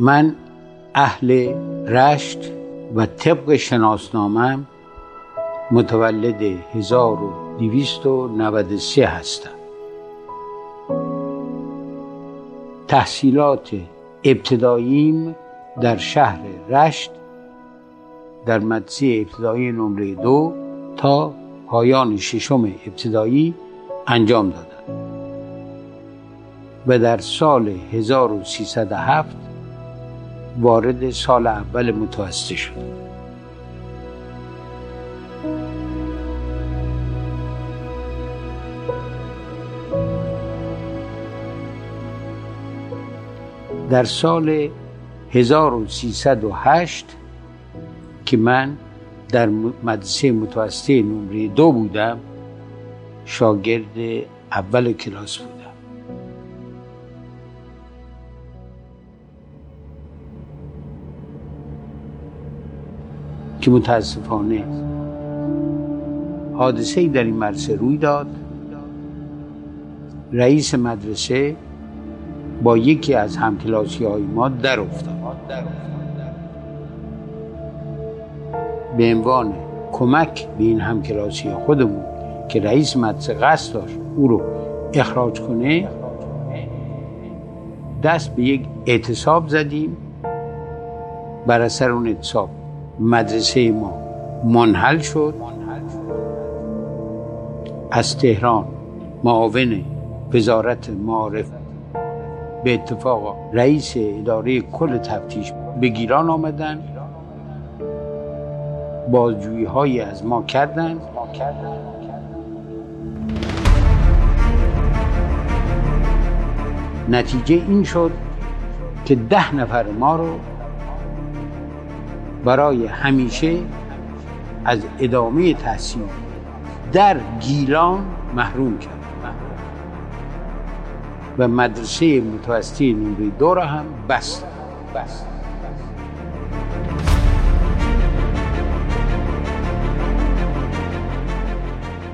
من اهل رشت و طبق شناسنامم متولد 1293 هستم. تحصیلات ابتداییم در شهر رشت در مدرسه ابتدایی نمره دو تا پایان ششم ابتدایی انجام دادم. و در سال 1307 وارد سال اول متوسطه شدم در سال 1308 که من در مدرسه متوسطه نمره دو بودم شاگرد اول کلاس بودم. که متاسفانه حادثه در این مدرسه روی داد. رئیس مدرسه با یکی از همکلاسی های ما در افتاد. به عنوان کمک به این همکلاسی خودمون که رئیس مدرسه قصد داشت او رو اخراج کنه دست به یک اعتصاب زدیم. بر اثر اون اعتصاب مدرسه ما منحل شد. از تهران معاون وزارت معارف به اتفاق رئیس اداره کل تفتیش به گیران آمدن. بازجویی هایی از ما کردند نتیجه این شد که ده نفر ما رو برای همیشه از ادامه تحصیل در گیلان محروم کرد. و مدرسه متوسطه نوری دو را هم بست. بست.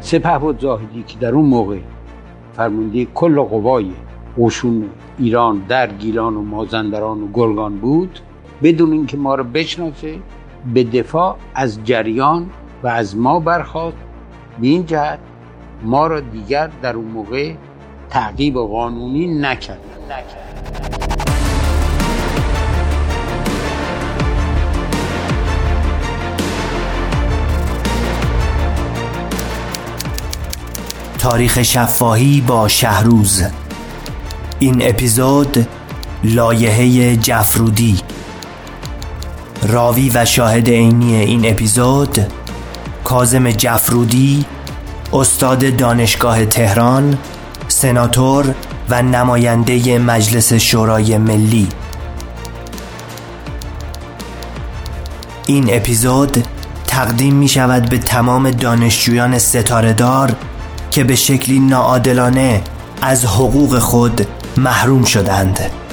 سپه بود زاهدی که در اون موقع فرمانده کل قوای قشون ایران در گیلان و مازندران و گرگان بود بدون اینکه ما رو بشناسه به دفاع از جریان و از ما برخواست به این جهت ما را دیگر در اون موقع تعقیب قانونی نکرد. تاریخ شفاهی با شهروز. این اپیزود لایحه جفرودی. راوی و شاهد عینی این اپیزود کازم جفرودی استاد دانشگاه تهران سناتور و نماینده مجلس شورای ملی این اپیزود تقدیم می شود به تمام دانشجویان ستارهدار که به شکلی ناعادلانه از حقوق خود محروم شدند.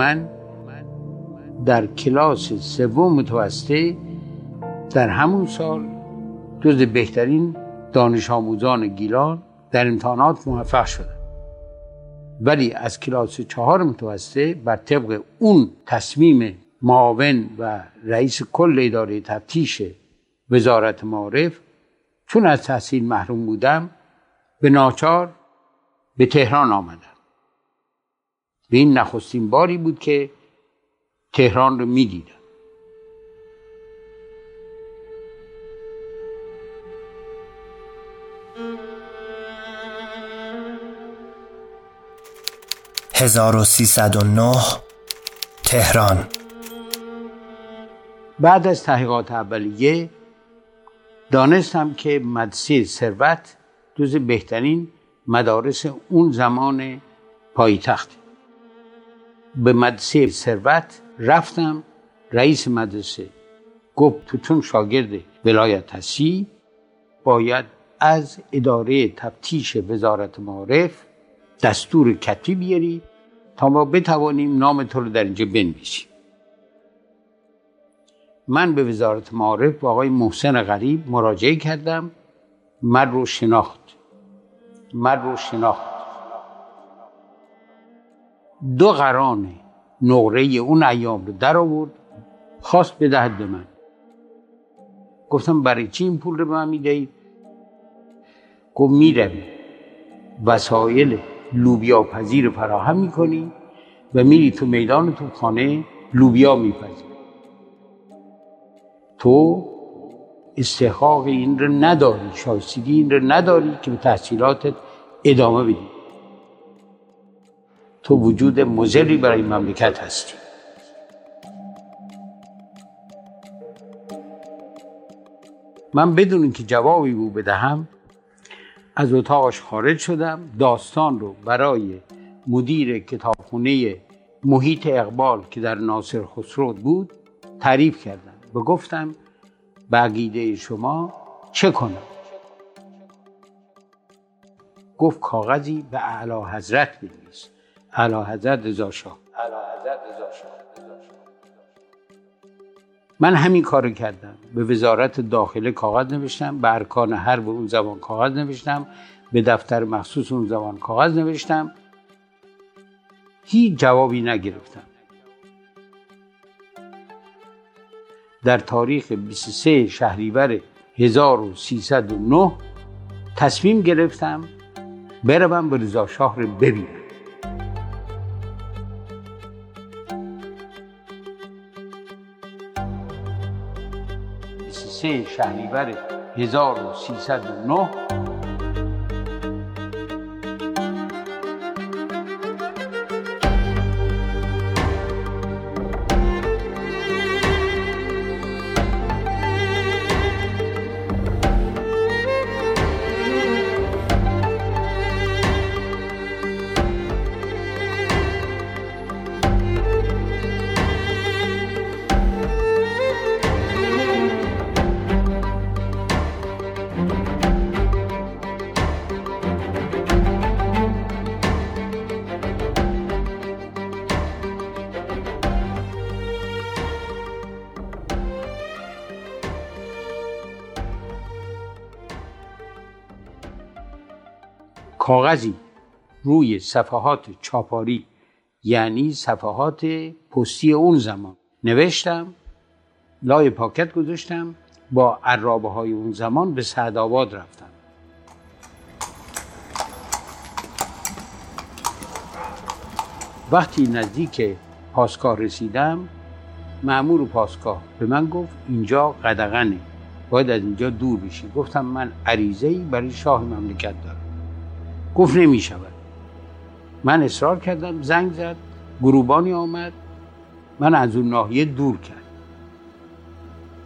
من در کلاس سوم متوسطه در همون سال جز بهترین دانش آموزان گیلان در امتحانات موفق شدم. ولی از کلاس چهار متوسطه بر طبق اون تصمیم معاون و رئیس کل اداره تفتیش وزارت معارف چون از تحصیل محروم بودم به ناچار به تهران آمدم. به این نخستین باری بود که تهران رو می‌دیدم. هزار تهران. بعد از تحقیقات اولیه دانستم که مدرسه ثروت جز بهترین مدارس اون زمان پایتخت به مدرسه ثروت رفتم. رئیس مدرسه گفت تو چون شاگرد ولایت هستی باید از اداره تفتیش وزارت معارف دستور کتبی بیاری تا ما بتوانیم نام تو رو در اینجا بنویسیم. من به وزارت معارف با آقای محسن غریب مراجعه کردم. من رو شناخت. من رو شناخت. دو قران نقره اون ایام رو در آورد خواست بدهد به من. گفتم برای چی این پول رو به من می‌دهید گفت می‌روی. وسایل لوبیا پذیر فراهم می‌کنی و میری تو میدان تو خانه لوبیا میپذیر تو استحقاق این رو نداری شایستگی این رو نداری که به تحصیلاتت ادامه بدی. تو وجود مزری برای مملکت هستی. من بدون اینکه جوابی او بدهم از اتاقش خارج شدم داستان رو برای مدیر کتابخونه محیط اقبال که در ناصر خسرو بود تعریف کردم و گفتم بقیده شما چه کنم؟ گفت کاغذی به اعلی حضرت بنویس. اعلی حضرت رضا شاه. من همین کار کردم. به وزارت داخله کاغذ نوشتم به ارکان هر به اون زمان کاغذ نوشتم به دفتر مخصوص اون زمان کاغذ نوشتم. هیچ جوابی نگرفتم. در تاریخ 23 شهریور 1309 تصمیم گرفتم بروم به رضا شاه رو ببینم. سه شهریور 1309 کاغذی روی صفحات چاپاری یعنی صفحات پستی اون زمان. نوشتم لای پاکت گذاشتم با عرابه های اون زمان به سعدآباد رفتم. وقتی نزدیک پاسگاه رسیدم معمور پاسگاه به من گفت اینجا قدغنه باید از اینجا دور بشی. گفتم من عریضه برای شاه مملکت دارم. گفت نمی شود من اصرار کردم زنگ زد گروبانی آمد. من از اون ناحیه دور کرد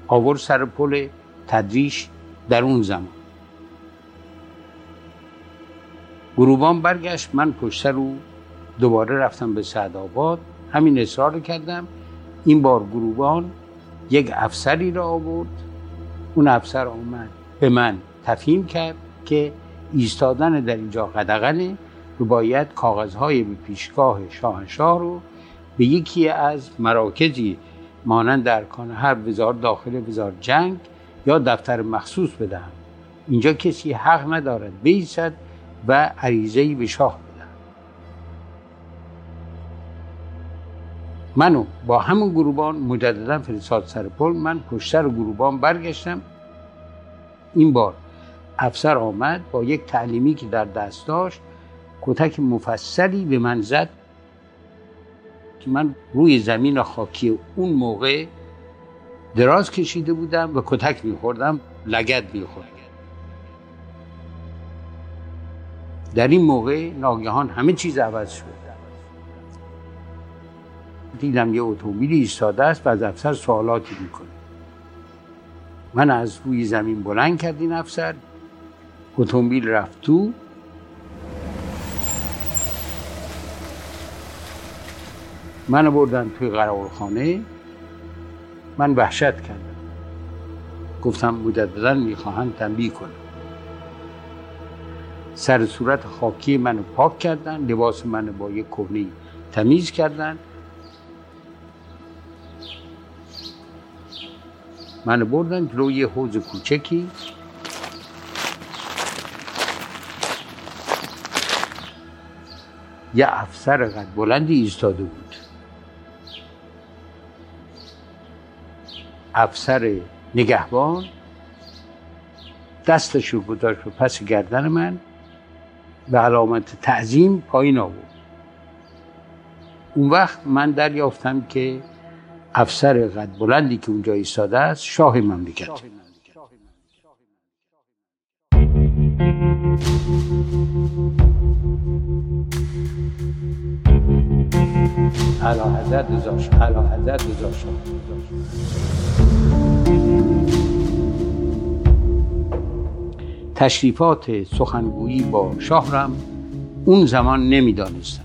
آورد سر پل تدریش در اون زمان. گروبان برگشت من پشت سر او. دوباره رفتم به سعدآباد. همین اصرار کردم. این بار گروبان یک افسری را آورد. اون افسر آمد به من تفهیم کرد که ایستادن در اینجا قدغنه و باید کاغذهای به پیشگاه شاهنشاه رو به یکی از مراکزی مانند در کان هر وزارت داخل وزارت جنگ یا دفتر مخصوص بدهم. اینجا کسی حق ندارد بیسد و عریضه‌ای به شاه بدهد منو با همون گروبان مجددا فرستاد سر پل. من پشت سر گروبان برگشتم. این بار افسر آمد با یک تعلیمی که در دست داشت کتک مفصلی به من زد که من روی زمین خاکی اون موقع دراز کشیده بودم و کتک میخوردم لگت میخوردم در این موقع ناگهان همه چیز عوض شد. دیدم یه اتومبیلی ایستاده است و از افسر سوالاتی می‌کنه. من از روی زمین بلند کرد این افسر اتومبیل رفت تو. منو بردن توی خانه من وحشت کردم. گفتم مجددا می‌خواهند تنبیه کنم. سر صورت خاکی منو پاک کردن لباس منو با یک کهنه تمیز کردن. من بردن جلوی حوز کوچکی. یه افسر قد بلندی ایستاده بود. افسر نگهبان دستش رو گذاشت به پس گردن من به علامت تعظیم پایین آورد. اون وقت من دریافتم که افسر قد بلندی که اونجا ایستاده است شاه مملکت. حضرت رضا علا حضرت رضا تشریفات سخنگویی با شاه رم اون زمان نمی‌دانستم.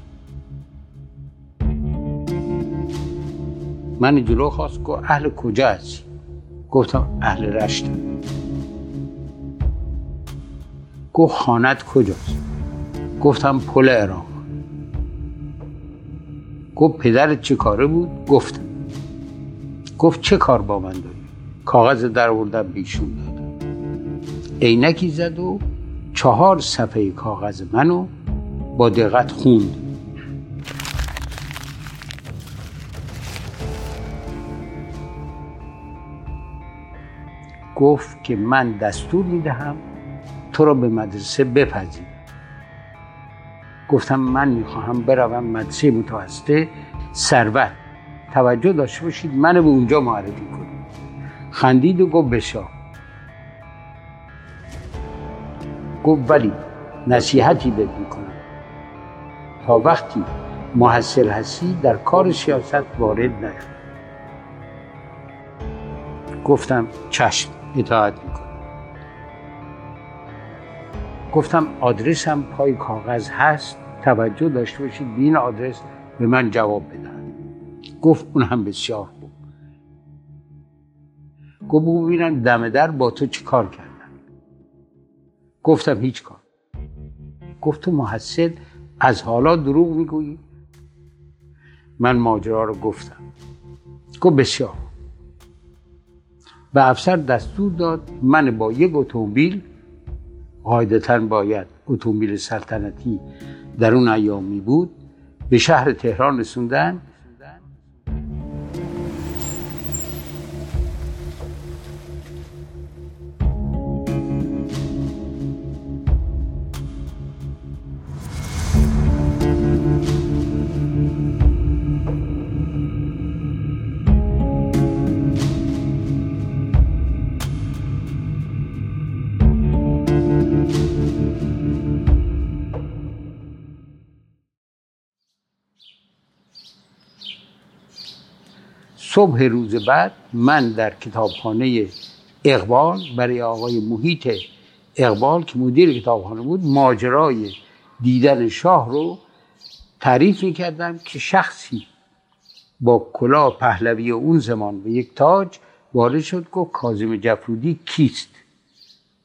من جلو خواست گفت اهل کجا هستی؟ گفتم اهل رشتم گفت خانت کجاست؟ گفتم پل عراق گفت پدرت چه کاره بود؟ گفتم گفت چه کار با من داری؟ کاغذ در آوردم بیشون دادم عینکی زد و چهار صفحه کاغذ منو با دقت خوند. گفت که من دستور می‌دهم تو را به مدرسه بپذیر گفتم من می‌خواهم بروم مدرسه متوسطه ثروت. توجه داشته باشید من به اونجا معرفی کنید. خندید و گفت بسیار. گفت ولی نصیحتی بهت می‌کنم. تا وقتی محصل هستی در کار سیاست وارد نشو. گفتم چشم اطاعت می‌کنم. گفتم آدرسم پای کاغذ هست توجه داشته باشید بین آدرس به من جواب بدن گفت اون هم بسیار خوب گفت ببینم دم در با تو چی کار کردن. گفتم هیچ کار. گفت تو محصل از حالا دروغ می‌گویی. من ماجرا رو گفتم. گفت بسیار. به افسر دستور داد من با یک اتومبیل قاعدتا باید اتومبیل سلطنتی در اون ایامی بود به شهر تهران رسوندن صبح روز بعد من در کتابخانه اقبال برای آقای محیط اقبال که مدیر کتابخانه بود ماجرای دیدن شاه رو تعریف می‌کردم که شخصی با کلاه پهلوی اون زمان به یک تاج وارد شد گفت کازم جفرودی کیست؟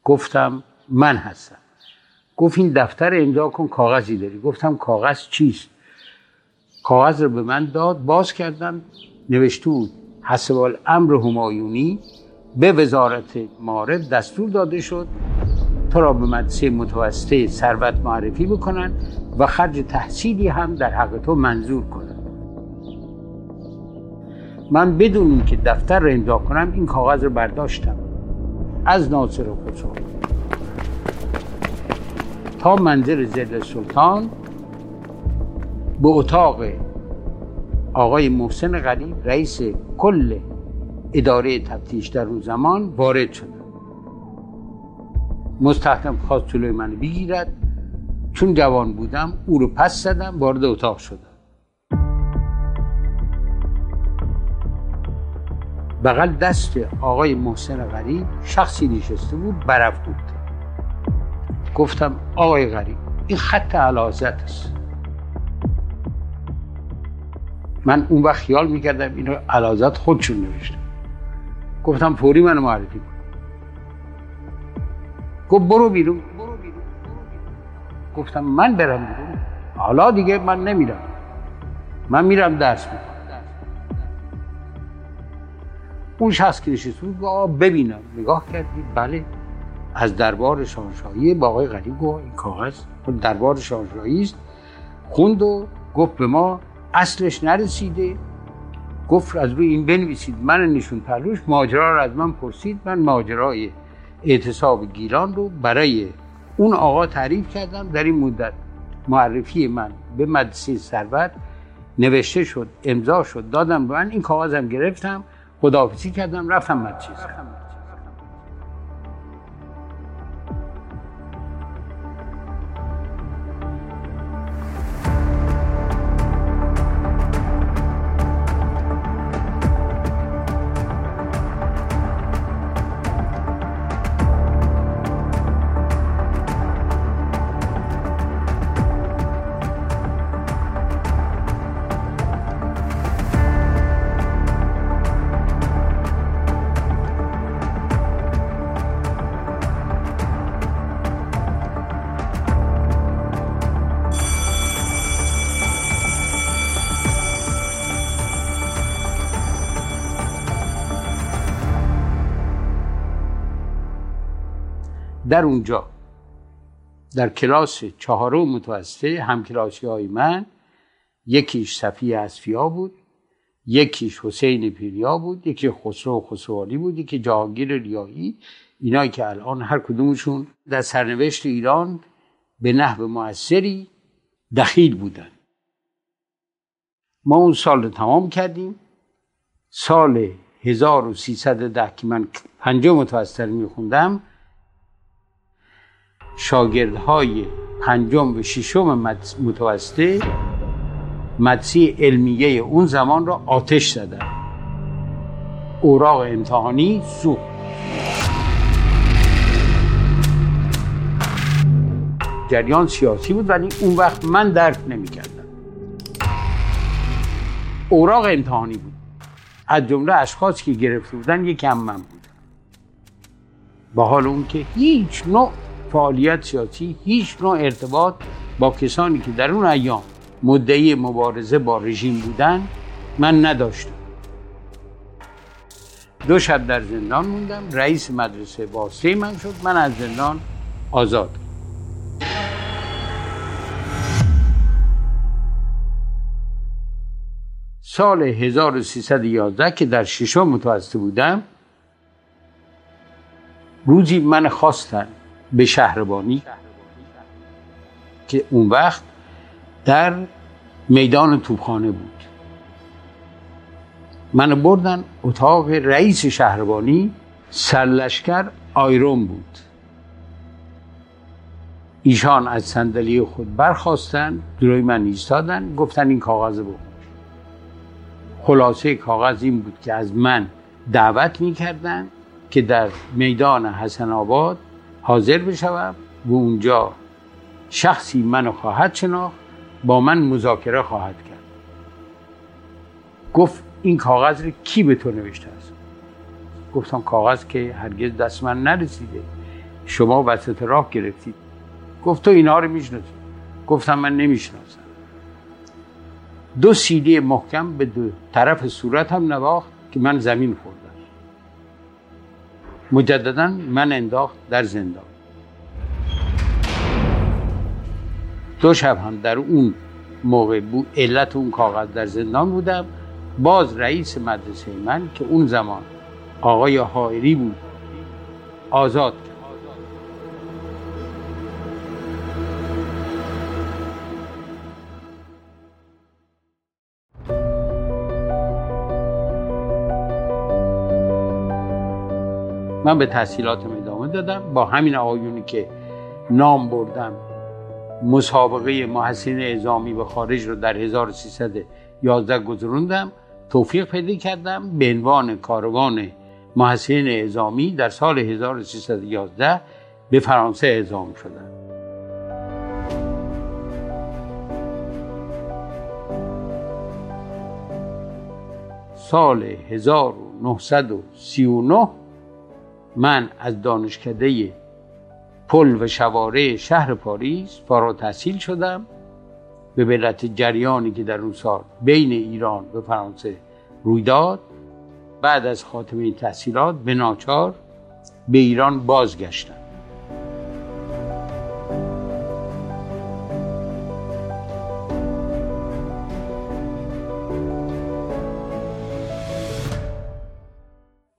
گفتم من هستم. گفت این دفتر امضا کن کاغذی داری. گفتم کاغذ چیست؟ کاغذ رو به من داد باز کردم نوشته بود حسب امر همایونی به وزارت معارف دستور داده شد تو را به مدرسه متوسطه ثروت معرفی بکنن و خرج تحصیلی هم در حق تو منظور کنن. من بدون اینکه دفتر را امضا کنم این کاغذ رو برداشتم. از ناصر خسرو. تا منظر زل سلطان به اتاق آقای محسن غریب رئیس کل اداره تفتیش در اون زمان وارد شد. مستحکم خواست جلوی من بگیرد. چون جوان بودم او رو پس زدم وارد اتاق شدم. بغل دست آقای محسن غریب شخصی نشسته بود برف بود گفتم آقای غریب این خط علازت است. من اون وقت خیال می‌کردم اینو علازت خودشون نوشته گفتم فوری منو معرفی کن. گفت برو بیرون. گفتم من برم بیرون. حالا دیگه من نمیرم. من میرم درس می‌کنم اون شخص که نشسته بود ببینم. نگاه کردی؟ بله. از دربار شاهنشاهی با آقای غریب گفت این کاغذ دربار شاهنشاهی است. خوند و گفت به ما اصلش نرسیده. گفت از روی این بنویسید. من نشون پلوش ماجرا رو از من پرسید. من ماجرای اعتصاب گیلان رو برای اون آقا تعریف کردم. در این مدت معرفی من به مدرسه سرور نوشته شد امضا شد. دادم به من این کاغذم گرفتم. خداحافظی کردم. رفتم مدرسه در اونجا. در کلاس چهارم متوسطه همکلاسی های من یکیش صفی اسفیا بود یکیش حسین پیریا بود یکی خسرو خسروالی بود یکی جهانگیر ریایی. اینایی که الان هر کدومشون در سرنوشت ایران به نحو موثری دخیل بودن. ما اون سال رو تمام کردیم. سال 1310 که من پنجم متوسطه میخوندم شاگردهای پنجم و ششم متوسطه مدسی علمیه اون زمان را آتش زدن. اوراق امتحانی سوخت جریان سیاسی بود ولی اون وقت من درک نمی‌کردم. اوراق امتحانی بود. از جمله اشخاصی که گرفته بودن یکی هم من بود با حال اون که هیچ نوع فعالیت سیاسی هیچ نوع ارتباط با کسانی که در اون ایام مدعی مبارزه با رژیم بودن من نداشتم. دو شب در زندان موندم. رئیس مدرسه واسطه من شد. من از زندان آزاد. سال 1311 که در ششم متوسطه بودم روزی من خواستن به شهربانی که اون وقت در میدان توپخانه بود. من بردن اتاق رئیس شهربانی سرلشکر آیرون بود. ایشان از صندلی خود برخواستن جلوی من ایستادن گفتن این کاغذ بود خلاصه کاغذ این بود که از من دعوت می‌کردن که در میدان حسن آباد حاضر بشوم و اونجا شخصی منو خواهد شناخت با من مذاکره خواهد کرد. گفت این کاغذ رو کی به تو نوشته است؟ گفتم کاغذ که هرگز دست من نرسیده. شما وسط راه گرفتید. گفت تو اینها رو می‌شناسی؟ گفتم من نمی‌شناسم. دو سیلی محکم به دو طرف صورت هم نواخت که من زمین خوردم. مجددا من انداخت در زندان. دو شب هم در اون موقع بود علت اون کاغذ در زندان بودم. باز رئیس مدرسه من که اون زمان آقای حائری بود آزاد کرد. من به تحصیلاتم ادامه دادم. با همین آقایونی که نام بردم مسابقه محسن اعزامی به خارج رو در 1311 گذروندم. توفیق پیدا کردم به عنوان کاروان محسن اعزامی در سال 1311 به فرانسه اعزام شدم. سال 1939 من از دانشکده پل و شوارع شهر پاریس فارغ تحصیل شدم. به علت جریانی که در اون سال بین ایران و فرانسه روی داد بعد از خاتمه تحصیلات به ناچار به ایران بازگشتم.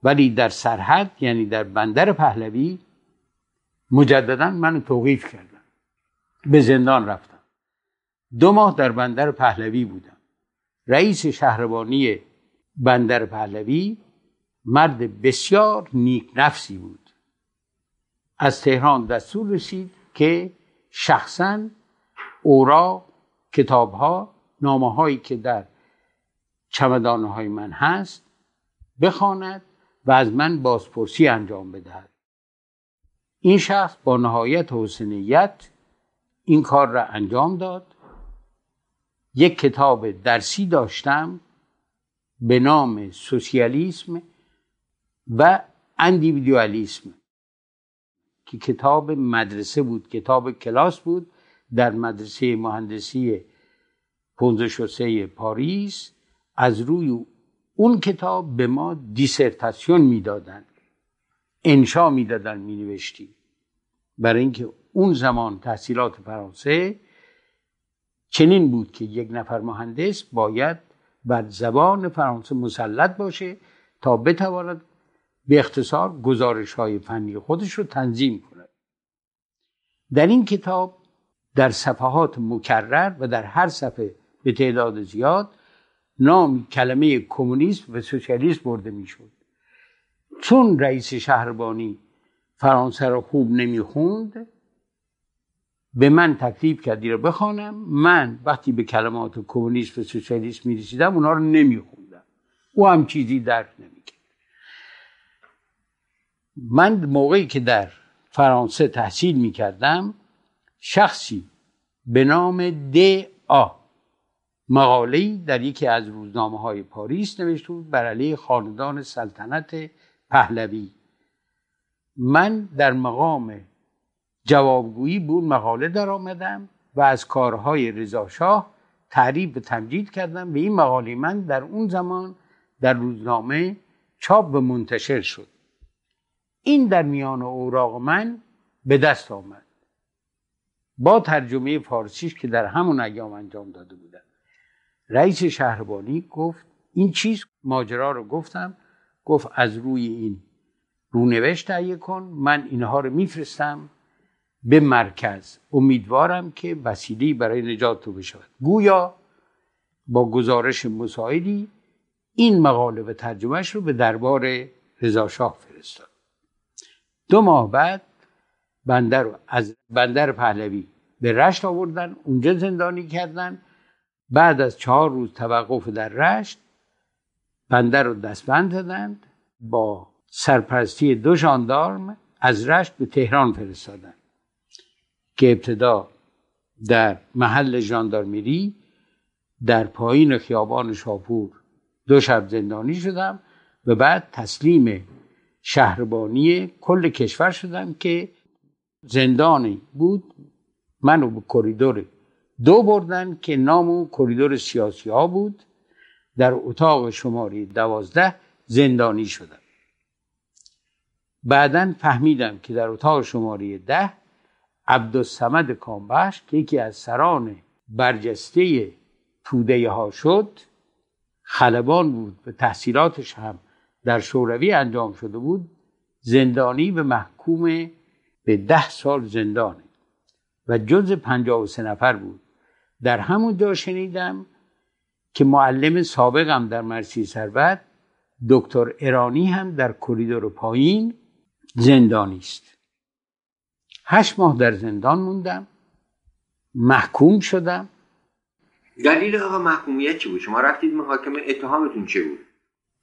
ولی در سرحد یعنی در بندر پهلوی مجددا منو توقیف کردن. به زندان رفتم. دو ماه در بندر پهلوی بودم. رئیس شهربانی بندر پهلوی مرد بسیار نیک نفسی بود. از تهران دستور رسید که شخصا اورا کتابها نامه هایی که در چمدانهای من هست بخواند و از من بازپرسی انجام بدهد. این شخص با نهایت حسنیت این کار را انجام داد. یک کتاب درسی داشتم به نام سوسیالیسم و اندیویدوالیسم که کتاب مدرسه بود کتاب کلاس بود در مدرسه مهندسی پونزشوسه پاریس. از روی اون کتاب به ما دیسرتاسیون می‌دادن. انشا می‌دادن می نوشتیم برای اینکه اون زمان تحصیلات فرانسه چنین بود که یک نفر مهندس باید بر زبان فرانسه مسلط باشه تا بتواند به اختصار گزارش های فنی خودش رو تنظیم کند. در این کتاب در صفحات مکرر و در هر صفحه به تعداد زیاد نام کلمه کمونیسم و سوسیالیسم برده می‌شد. چون رئیس شهربانی فرانسه را خوب نمی‌خوند به من تکلیف کردی رو بخوانم من وقتی به کلمات کمونیسم و سوسیالیسم می‌رسیدم اونا رو نمیخوندم. او هم چیزی درک نمی‌کرد. من موقعی که در فرانسه تحصیل می‌کردم شخصی به نام د آ مقاله در یکی از روزنامه های پاریس نوشته بود بر علیه خاندان سلطنت پهلوی. من در مقام جوابگویی بود مقاله در آمدم و از کارهای رضاشاه تعریف و تمجید کردم و این مقاله من در اون زمان در روزنامه چاپ و منتشر شد. این در میان اوراق من به دست آمد. با ترجمه فارسیش که در همون ایام انجام داده بودم. رئیس شهربانی گفت این چیز ماجرا رو گفتم. گفت از روی این رونوشت تهیه کن من اینها رو میفرستم به مرکز. امیدوارم که وسیله برای نجات تو بشود. گویا با گزارش مساعدی این مقاله و ترجمهش رو به دربار رضاشاه فرستاد. دو ماه بعد بندر رو از بندر پهلوی به رشت آوردن اونجا زندانی کردن. بعد از چهار روز توقف در رشت بندر رو دستبند دادند با سرپرستی دو ژاندارم از رشت به تهران فرستادند که ابتدا در محل ژاندارمری در پایین خیابان شاپور دو شب زندانی شدم و بعد تسلیم شهربانی کل کشور شدم که زندانی بود منو به کریدور دو بردن که نام کریدور سیاسی ها بود. در اتاق شماره دوازده زندانی شدم. بعدا فهمیدم که در اتاق شماره ده عبدالسمد کامبخش که یکی از سران برجسته توده ها شد خلبان بود و تحصیلاتش هم در شوروی انجام شده بود زندانی و محکوم به ده سال زندانه. و جز پنجاه و سه نفر بود. در همون جا شنیدم که معلم سابقم در مرسی ثروت دکتر ایرانی هم در کریدور پایین زندانی است. هشت ماه در زندان موندم محکوم شدم. دلیل آقا محکومیت چی بود؟ شما رفتید محاکمه اتهامتون چه بود؟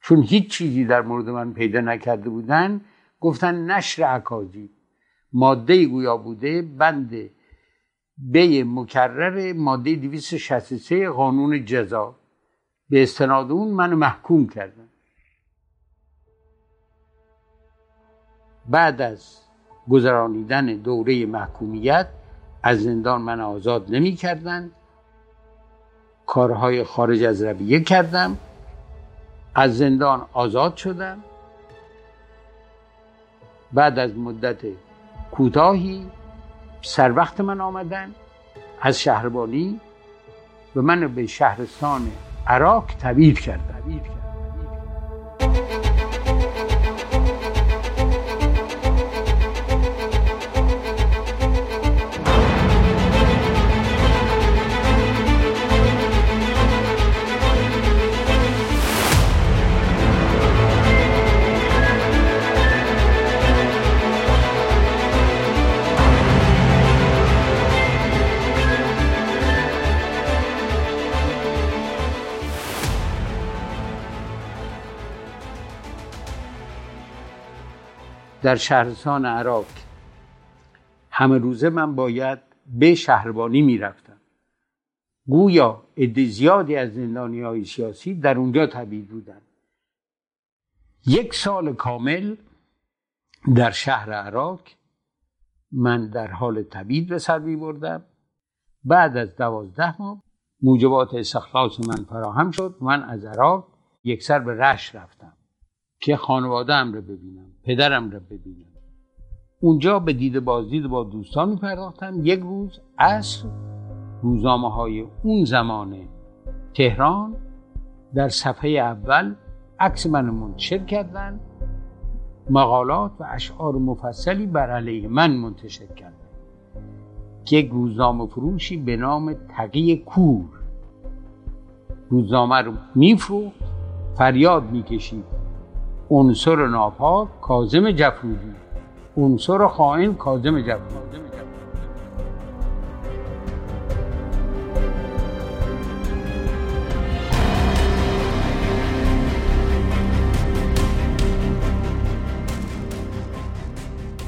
چون هیچ چیزی در مورد من پیدا نکرده بودن گفتن نشر عکازی ماده گویا بوده بند بی مکرر ماده 263 قانون جزا. به استناد اون منو محکوم کردن. بعد از گذرانیدن دوره محکومیت از زندان من آزاد نمی کردن. کارهای خارج از رویه کردم. از زندان آزاد شدم. بعد از مدت کوتاهی سر وقت من آمدن از شهربانی و من به شهرستان عراق تبعید کردن در شهرستان عراق. همه روزه من باید به شهربانی می‌رفتم. گویا عده زیادی از زندانی های سیاسی در اونجا تبعید بودن یک سال کامل در شهر عراق من در حال تبعید به سر می بردم بعد از دوازده ماه موجبات استخلاص من فراهم شد. من از عراق یک سر به رش رفتم که خانواده هم رو ببینم. پدرم رو ببینم. اونجا به دید بازدید با دوستان پرداختم یک روز عصر روزامه های اون زمان تهران در صفحه اول عکس من منتشر کردن مقالات و اشعار مفصلی بر علیه من منتشر کردن که یک روزنامه فروشی به نام تقی کور. روزنامه رو میفروخت فریاد می‌کشید. عنصر ناپاک کازم جفرودی عنصر خائن کازم جفرودی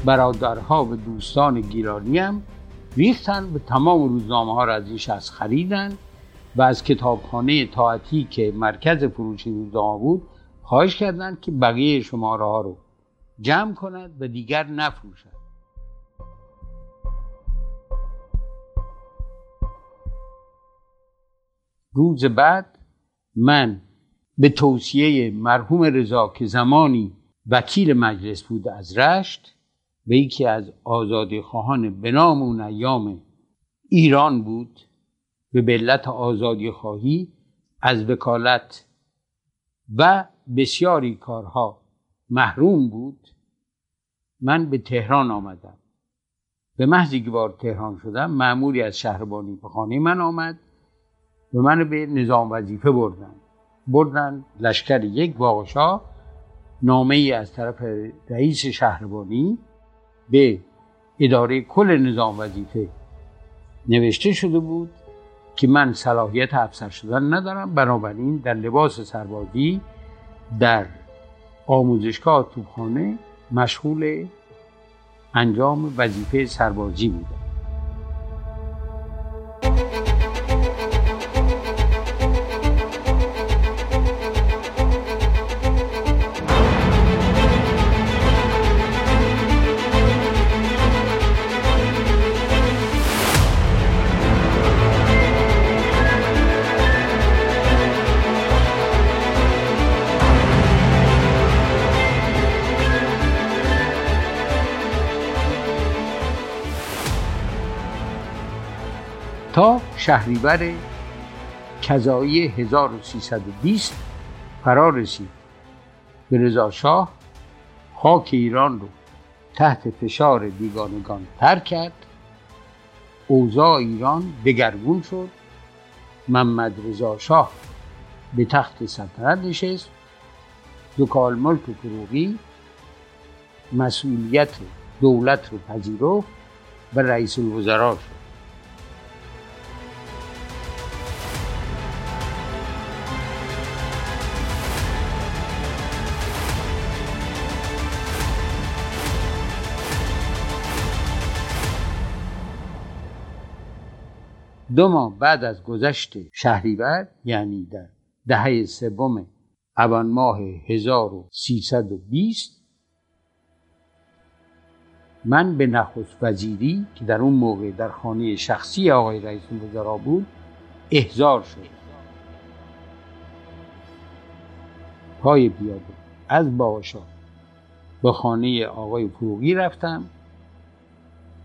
برادرها و دوستان گیرانی هم ریختن به تمام روزنامه ها را از این شخص خریدن و از کتابخانه تاعتی که مرکز فروش روزنامه بود خواهش کردند که بقیه شماره ها رو جمع کند و دیگر نفروشد. روز بعد من به توصیه مرحوم رضا که زمانی وکیل مجلس بود از رشت و یکی از آزادی خواهان به نام اون ایام ایران بود به علت آزادی خواهی از وکالت و بسیاری کارها محروم بود. من به تهران آمدم. به محضی که وارد تهران شدم معمولی از شهربانی به خانه من آمد. و من به نظام وظیفه بردن. بردن لشکر یک واقشا نامه ای از طرف رئیس شهربانی به اداره کل نظام وظیفه نوشته شده بود که من صلاحیت افسر شدن ندارم. بنابراین در لباس سربازی در آموزشگاه توپخانه مشغول انجام وظیفه سربازی بودم تا شهریور کذایی 1320 فرا رسید. به رضا شاه خاک ایران رو تحت فشار بیگانگان تر کرد. اوضاع ایران دگرگون شد. محمد رضا شاه به تخت سلطنت نشست. دکال ملک فروغی مسئولیت دولت رو پذیرفت و رئیس الوزراء شد. دو ماه بعد از گذشت شهریور یعنی در دهه سوم اوان ماه 1320 من به نخست وزیری که در اون موقع در خانه شخصی آقای رئیس الوزراء بود احضار شد. پای پیاده از باشا به خانه آقای فروغی رفتم.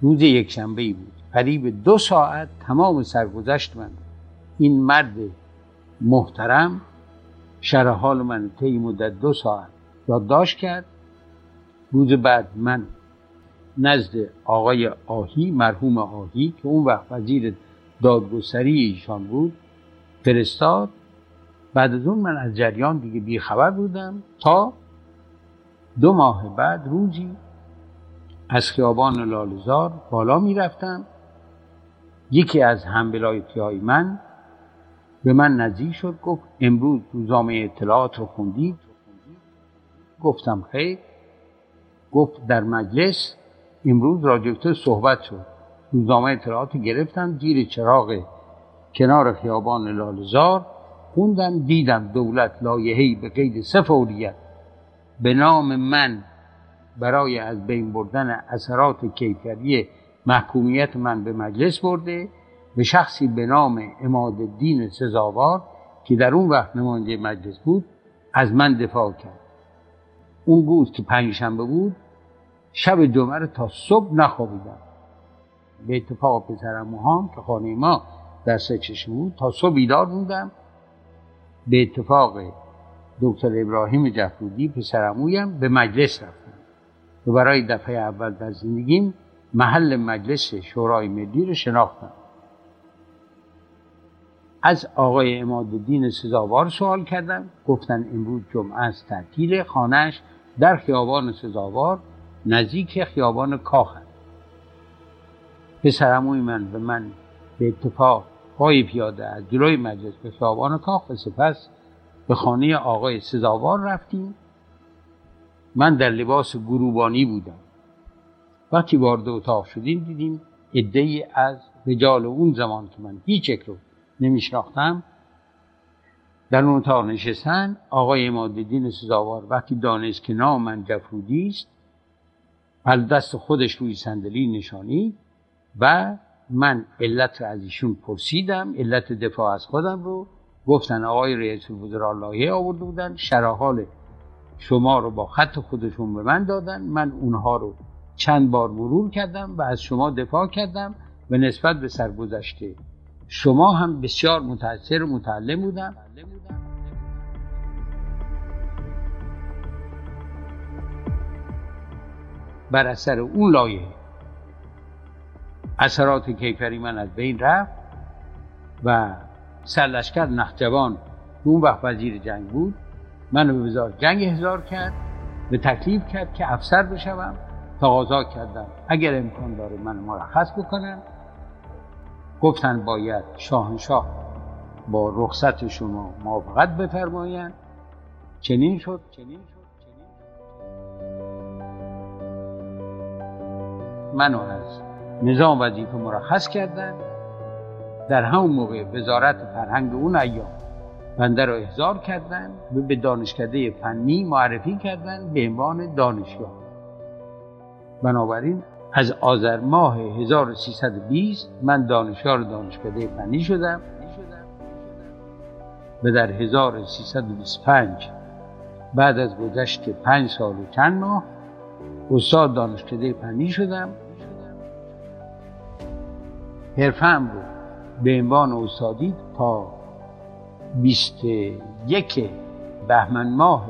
روز یک شنبه بود. قریب دو ساعت تمام سرگذشت من. این مرد محترم شرح حال من طی مدت دو ساعت یادداشت کرد. روز بعد من نزد آقای آهی مرحوم آهی که اون وقت وزیر دادگستری ایشان بود فرستاد. بعد از اون من از جریان دیگه بیخبر بودم تا دو ماه بعد روزی از خیابان لالزار بالا می‌رفتم. یکی از همبلایتی های من به من نزدیک شد گفت امروز روزنامه اطلاعات رو خوندید؟ گفتم خیر. گفت در مجلس امروز راجبته صحبت شد. روزنامه اطلاعات گرفتم گیر چراغ کنار خیابان لالزار خوندم دیدم دولت لایحه‌ای به قید سفوریت به نام من برای از بین بردن اثرات کیفری محکومیت من به مجلس برده به شخصی به نام اماد الدین سزاوار که در اون وقت نماینده مجلس بود از من دفاع کرد. اون بود که پنجشنبه بود شب جمعه تا صبح نخوابیدم. به اتفاق پسرم موهام که خانه ما در سه بود تا صبح بیدار بودم. به اتفاق دکتر ابراهیم جفرودی پسرمویم به مجلس رفتم. و برای دفعه اول در زندگیم محل مجلس شورای ملی رو شناختم از آقای امادالدین سزاوار سوال کردم. گفتن امروز جمعه است تعطیل خانهش در خیابان سزاوار نزدیک خیابان کاخ است. پسرموی من به من به اتفاق پای پیاده از جلوی مجلس به خیابان کاخ و سپس به خانه آقای سزاوار رفتیم. من در لباس گروبانی بودم. وقتی وارد اتاق شدیم دیدیم ای از رجال اون زمان که من هیچ رو نمیشناختم. در اون اتاق نشستن آقای امادالدین سزاوار وقتی دانست که نام من جفرودی است از دست خودش روی صندلی نشانی و من علت رو از ایشون پرسیدم علت دفاع از خودم رو. گفتن آقای رئیس الوزراء لایحه آورده بودن شرح شما رو با خط خودشون به من دادن من اونها رو چند بار مرور کردم و از شما دفاع کردم و نسبت به سرگذشته. شما هم بسیار متاثر و متعلم بودم. بر اثر اون لایه. اثرات کیفری من از بین رفت و سرلشکر نخجوان اون وقت وزیر جنگ بود. منو به وزارت جنگ احضار کرد به تکلیف کرد که افسر بشوم. تقاضا کردم. اگر امکان داره من مرخص بکنم. گفتن باید شاهنشاه با رخصت شما موافقت بفرمایند. چنین شد چنین شد منو از نظام وظیفه مرخص کردن در همون موقع وزارت فرهنگ اون ایام بنده رو احضار کردن و به دانشکده فنی معرفی کردن به عنوان دانشگاه. بنابراین از آذر ماه 1320 من دانشیار دانشکده فنی شدم و در 1325 بعد از گذشت پنج سال و چند ماه استاد دانشکده فنی شدم. حرفم رو به عنوان استادی تا 21 بهمن ماه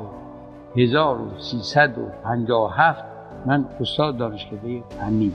1357 من استاد دانشکده فنی